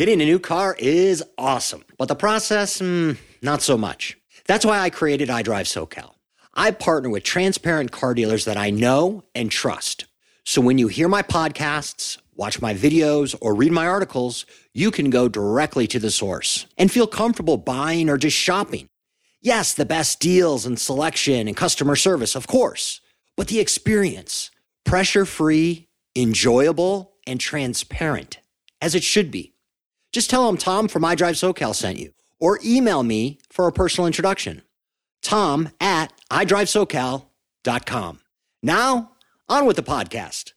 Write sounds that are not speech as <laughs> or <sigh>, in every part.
Getting a new car is awesome, but the process, mm, not so much. That's why I created iDrive SoCal. I partner with transparent car dealers that I know and trust. So when you hear my podcasts, watch my videos, or read my articles, you can go directly to the source and feel comfortable buying or just shopping. Yes, the best deals and selection and customer service, of course, but the experience, pressure free, enjoyable, and transparent, as it should be. Just tell them Tom from iDrive SoCal sent you, or email me for a personal introduction. Tom at iDriveSoCal.com. Now, on with the podcast.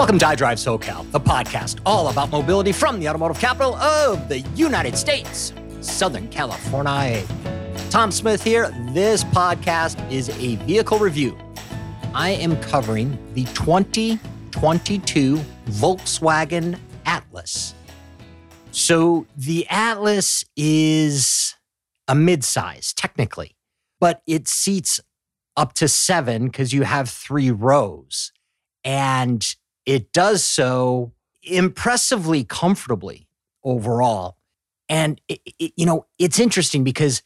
Welcome to iDrive SoCal, the podcast all about mobility from the automotive capital of the United States, Southern California. Tom Smith here. This podcast is a vehicle review. I am covering the 2022 Volkswagen Atlas. So the Atlas is a midsize, technically, but it seats up to seven because you have three rows. And it does so impressively comfortably overall. And, it, it, you know, it's interesting because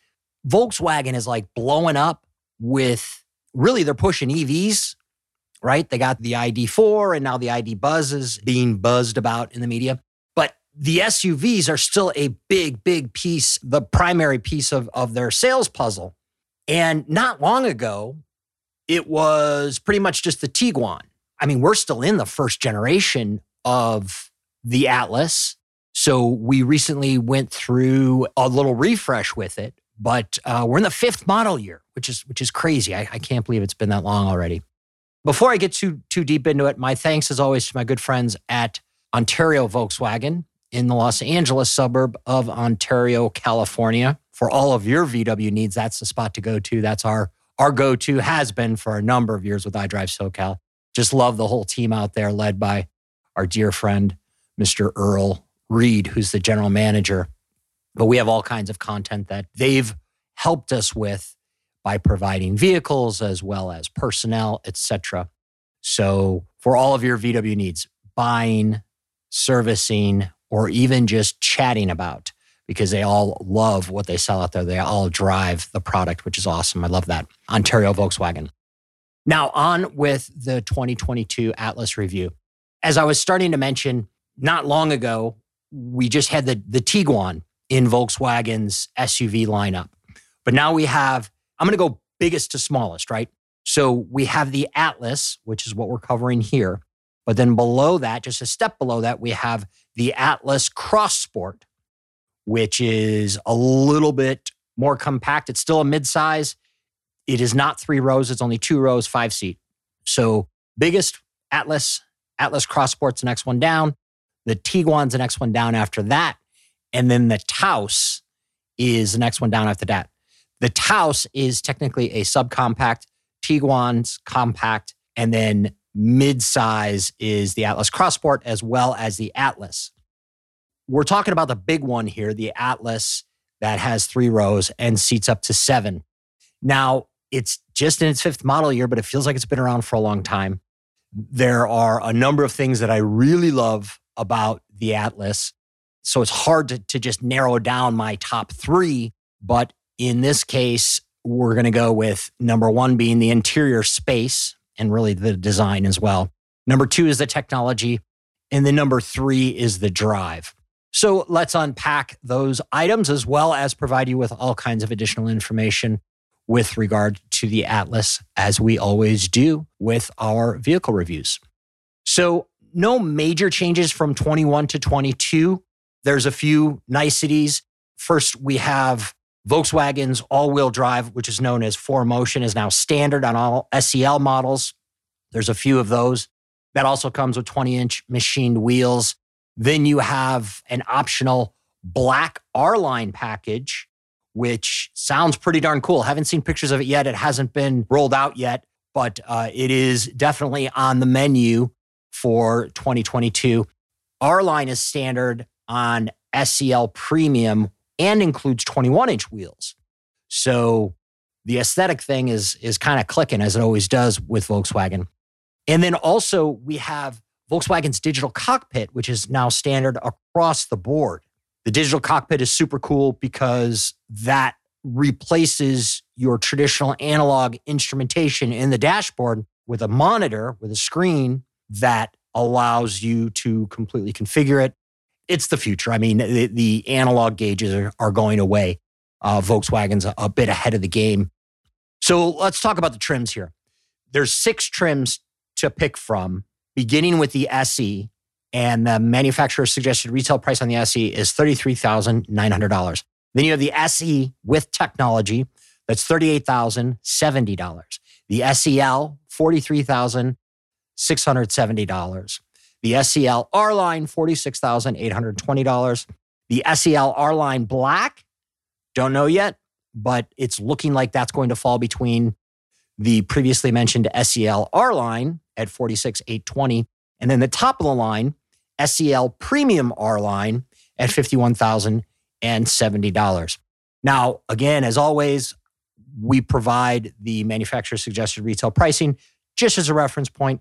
Volkswagen is like blowing up with really, they're pushing EVs, right? They got the ID4 and now the ID Buzz is being buzzed about in the media. But the SUVs are still a big, big piece, the primary piece of, of their sales puzzle. And not long ago, it was pretty much just the Tiguan I mean, we're still in the first generation of the Atlas. So we recently went through a little refresh with it, but uh, we're in the fifth model year, which is which is crazy. I, I can't believe it's been that long already. Before I get too too deep into it, my thanks as always to my good friends at Ontario Volkswagen in the Los Angeles suburb of Ontario, California. For all of your VW needs, that's the spot to go to. That's our our go to has been for a number of years with iDrive SoCal just love the whole team out there, led by our dear friend, Mr. Earl Reed, who's the general manager. But we have all kinds of content that they've helped us with by providing vehicles as well as personnel, etc. So for all of your VW needs, buying, servicing, or even just chatting about, because they all love what they sell out there. They all drive the product, which is awesome. I love that. Ontario Volkswagen. Now, on with the 2022 Atlas review. As I was starting to mention, not long ago, we just had the, the Tiguan in Volkswagen's SUV lineup. But now we have, I'm going to go biggest to smallest, right? So we have the Atlas, which is what we're covering here. But then below that, just a step below that, we have the Atlas Cross Sport, which is a little bit more compact. It's still a midsize. It is not three rows, it's only two rows, five seat. So biggest Atlas, Atlas Cross Sport's the next one down. The Tiguan's the next one down after that. And then the Taos is the next one down after that. The Taos is technically a subcompact. Tiguan's compact. And then mid-size is the Atlas Cross Sport as well as the Atlas. We're talking about the big one here, the Atlas that has three rows and seats up to seven. Now, it's just in its fifth model year, but it feels like it's been around for a long time. There are a number of things that I really love about the Atlas. So it's hard to, to just narrow down my top three. But in this case, we're going to go with number one being the interior space and really the design as well. Number two is the technology. And then number three is the drive. So let's unpack those items as well as provide you with all kinds of additional information with regard to the Atlas, as we always do with our vehicle reviews. So, no major changes from 21 to 22. There's a few niceties. First, we have Volkswagen's all wheel drive, which is known as 4Motion, is now standard on all SEL models. There's a few of those. That also comes with 20 inch machined wheels. Then you have an optional black R line package which sounds pretty darn cool. Haven't seen pictures of it yet. It hasn't been rolled out yet, but uh, it is definitely on the menu for 2022. R line is standard on SEL Premium and includes 21 inch wheels. So the aesthetic thing is, is kind of clicking as it always does with Volkswagen. And then also we have Volkswagen's digital cockpit, which is now standard across the board. The digital cockpit is super cool because that replaces your traditional analog instrumentation in the dashboard with a monitor, with a screen that allows you to completely configure it. It's the future. I mean, the, the analog gauges are, are, going away. Uh, Volkswagen's a, a bit ahead of the game. So let's talk about the trims here. There's six trims to pick from, beginning with the SE, and the manufacturer's suggested retail price on the SE is $33,900. Then you have the SE with technology, that's $38,070. The SEL, $43,670. The SEL R line, $46,820. The SEL R line black, don't know yet, but it's looking like that's going to fall between the previously mentioned SEL R line at 46,820 and then the top of the line SEL Premium R line at $51,070. Now, again, as always, we provide the manufacturer suggested retail pricing just as a reference point.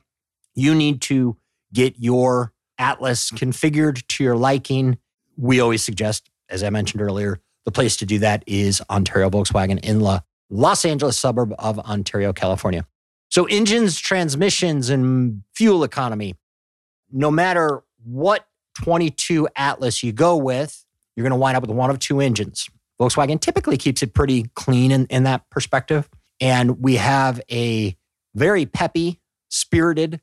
You need to get your Atlas configured to your liking. We always suggest, as I mentioned earlier, the place to do that is Ontario Volkswagen in the Los Angeles suburb of Ontario, California. So, engines, transmissions, and fuel economy, no matter what 22 Atlas you go with, you're going to wind up with one of two engines. Volkswagen typically keeps it pretty clean in, in that perspective. And we have a very peppy, spirited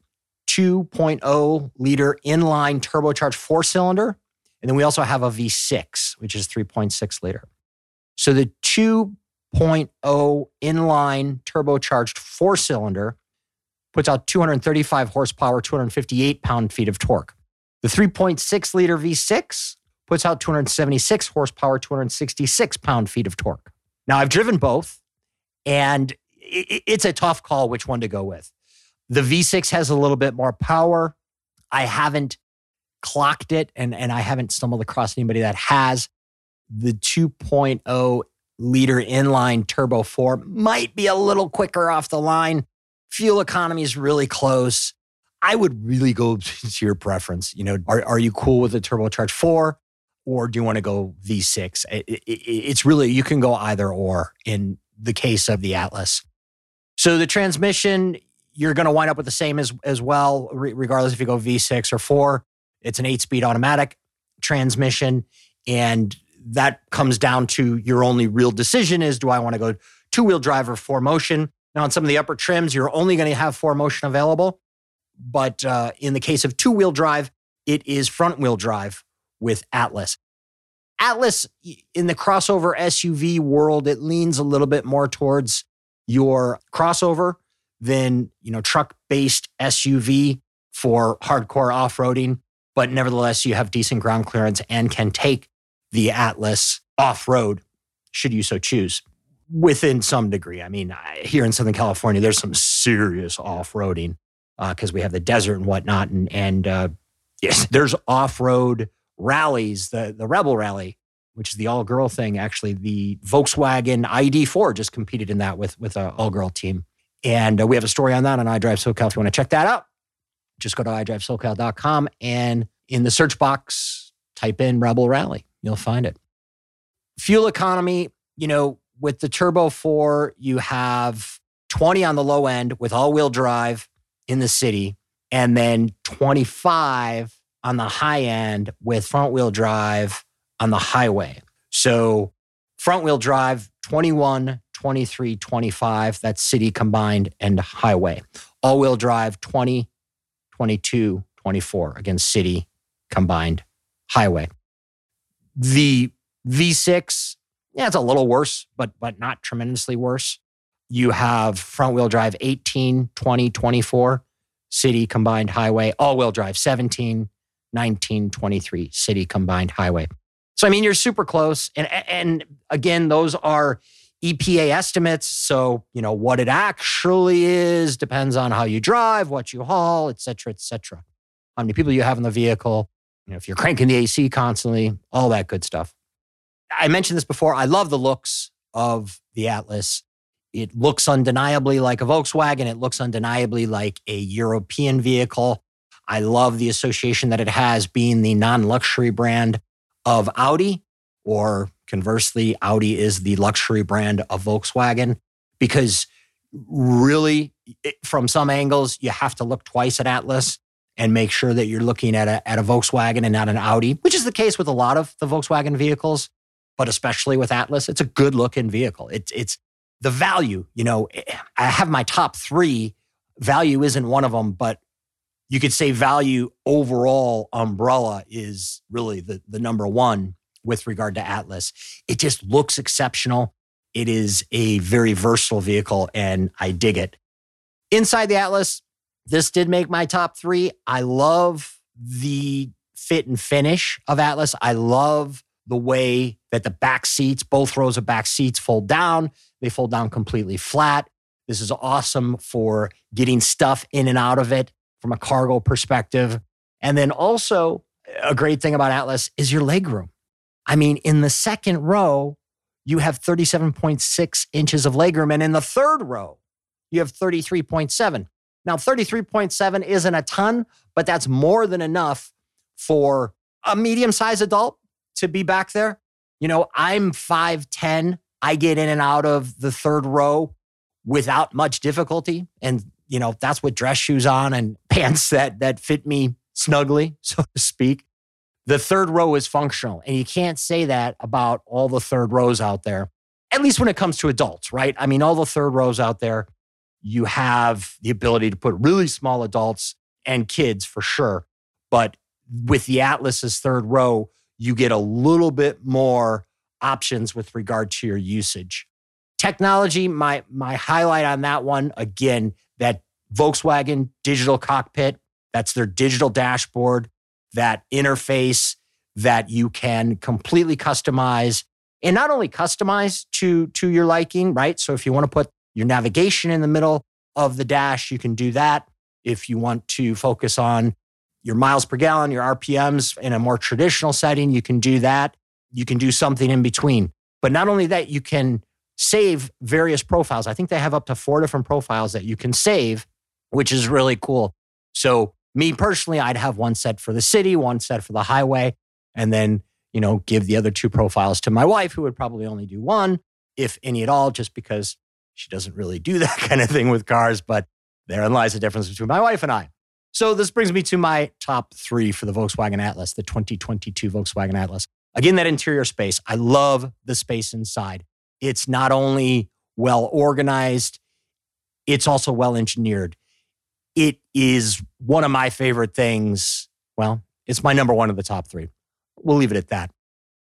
2.0 liter inline turbocharged four cylinder. And then we also have a V6, which is 3.6 liter. So the 2.0 inline turbocharged four cylinder puts out 235 horsepower, 258 pound feet of torque. The 3.6 liter V6 puts out 276 horsepower, 266 pound feet of torque. Now, I've driven both, and it's a tough call which one to go with. The V6 has a little bit more power. I haven't clocked it, and, and I haven't stumbled across anybody that has. The 2.0 liter inline turbo 4 might be a little quicker off the line. Fuel economy is really close. I would really go <laughs> to your preference. You know, are, are you cool with a turbocharged four or do you want to go V6? It, it, it's really, you can go either or in the case of the Atlas. So the transmission, you're going to wind up with the same as, as well, regardless if you go V6 or four. It's an eight speed automatic transmission. And that comes down to your only real decision is do I want to go two wheel drive or 4Motion? Now, on some of the upper trims, you're only going to have 4Motion available. But uh, in the case of two wheel drive, it is front wheel drive with Atlas. Atlas in the crossover SUV world, it leans a little bit more towards your crossover than you know truck based SUV for hardcore off roading. But nevertheless, you have decent ground clearance and can take the Atlas off road should you so choose within some degree. I mean, here in Southern California, there's some serious off roading because uh, we have the desert and whatnot. And, and uh, yes, <laughs> there's off road rallies, the, the Rebelle Rally, which is the all girl thing. Actually, the Volkswagen ID4 just competed in that with, with an all girl team. And uh, we have a story on that on iDrive SoCal. If you want to check that out, just go to iDriveSoCal.com and in the search box, type in Rebelle Rally. You'll find it. Fuel economy, you know, with the Turbo 4, you have 20 on the low end with all wheel drive in the city, and then 25 on the high end with front wheel drive on the highway. So front wheel drive 21, 23, 25, that's city combined and highway. All wheel drive 20, 22, 24, again, city combined highway. The V6, yeah, it's a little worse, but but not tremendously worse you have front wheel drive 18, 20, 24, city combined highway, all wheel drive 17, 19, 23, city combined highway. So, I mean, you're super close. And, and again, those are EPA estimates. So, you know, what it actually is depends on how you drive, what you haul, et cetera, et cetera. How many people you have in the vehicle, you know, if you're cranking the AC constantly, all that good stuff. I mentioned this before. I love the looks of the Atlas. It looks undeniably like a Volkswagen. It looks undeniably like a European vehicle. I love the association that it has being the non luxury brand of Audi, or conversely, Audi is the luxury brand of Volkswagen, because really, from some angles, you have to look twice at Atlas and make sure that you're looking at a, at a Volkswagen and not an Audi, which is the case with a lot of the Volkswagen vehicles, but especially with Atlas. It's a good looking vehicle. It's, it's the value, you know, I have my top three. Value isn't one of them, but you could say value overall umbrella is really the, the number one with regard to Atlas. It just looks exceptional. It is a very versatile vehicle and I dig it. Inside the Atlas, this did make my top three. I love the fit and finish of Atlas. I love the way that the back seats, both rows of back seats fold down. They fold down completely flat. This is awesome for getting stuff in and out of it from a cargo perspective. And then also, a great thing about Atlas is your legroom. I mean, in the second row, you have 37.6 inches of legroom. And in the third row, you have 33.7. Now, 33.7 isn't a ton, but that's more than enough for a medium sized adult to be back there. You know, I'm 5'10. I get in and out of the third row without much difficulty. And you know, that's with dress shoes on and <laughs> pants that that fit me snugly, <laughs> so to speak. The third row is functional. And you can't say that about all the third rows out there, at least when it comes to adults, right? I mean, all the third rows out there, you have the ability to put really small adults and kids for sure. But with the Atlas's third row, you get a little bit more options with regard to your usage. Technology, my my highlight on that one again, that Volkswagen digital cockpit. That's their digital dashboard, that interface that you can completely customize and not only customize to, to your liking, right? So if you want to put your navigation in the middle of the dash, you can do that. If you want to focus on your miles per gallon, your RPMs in a more traditional setting, you can do that. You can do something in between. But not only that, you can save various profiles. I think they have up to four different profiles that you can save, which is really cool. So, me personally, I'd have one set for the city, one set for the highway, and then, you know, give the other two profiles to my wife, who would probably only do one, if any at all, just because she doesn't really do <laughs> that kind of thing with cars. But therein lies the difference between my wife and I. So, this brings me to my top three for the Volkswagen Atlas, the 2022 Volkswagen Atlas. Again, that interior space. I love the space inside. It's not only well organized, it's also well engineered. It is one of my favorite things. Well, it's my number one of the top three. We'll leave it at that.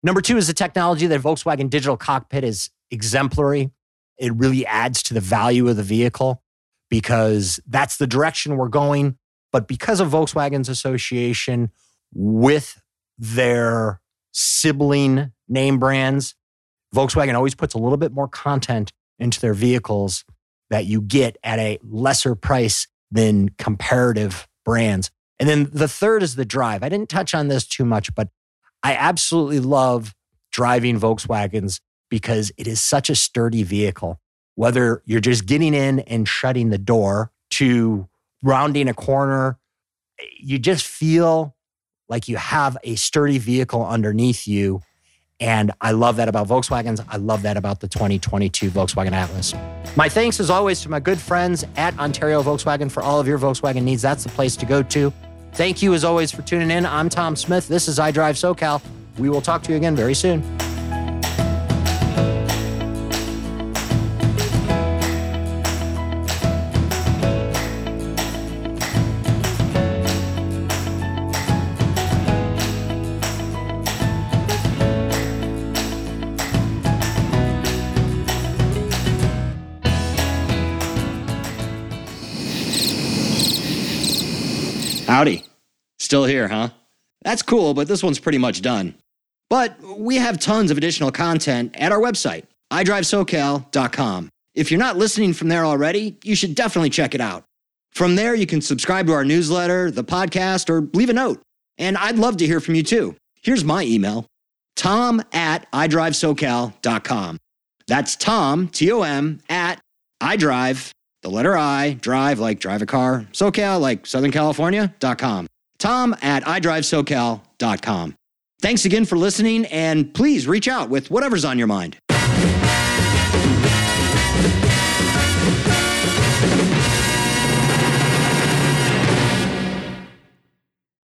Number two is the technology that Volkswagen Digital Cockpit is exemplary. It really adds to the value of the vehicle because that's the direction we're going. But because of Volkswagen's association with their sibling name brands, Volkswagen always puts a little bit more content into their vehicles that you get at a lesser price than comparative brands. And then the third is the drive. I didn't touch on this too much, but I absolutely love driving Volkswagens because it is such a sturdy vehicle. Whether you're just getting in and shutting the door to rounding a corner, you just feel like you have a sturdy vehicle underneath you and I love that about Volkswagens. I love that about the 2022 Volkswagen Atlas. My thanks, as always, to my good friends at Ontario Volkswagen for all of your Volkswagen needs. That's the place to go to. Thank you, as always, for tuning in. I'm Tom Smith. This is iDrive SoCal. We will talk to you again very soon. Howdy. Still here, huh? That's cool, but this one's pretty much done. But we have tons of additional content at our website, iDriveSoCal.com. If you're not listening from there already, you should definitely check it out. From there, you can subscribe to our newsletter, the podcast, or leave a note. And I'd love to hear from you too. Here's my email tom at iDriveSoCal.com. That's Tom, T O M, at iDrive, the letter I, drive like drive a car, SoCal like Southern California.com. Tom at iDriveSoCal.com. Thanks again for listening, and please reach out with whatever's on your mind.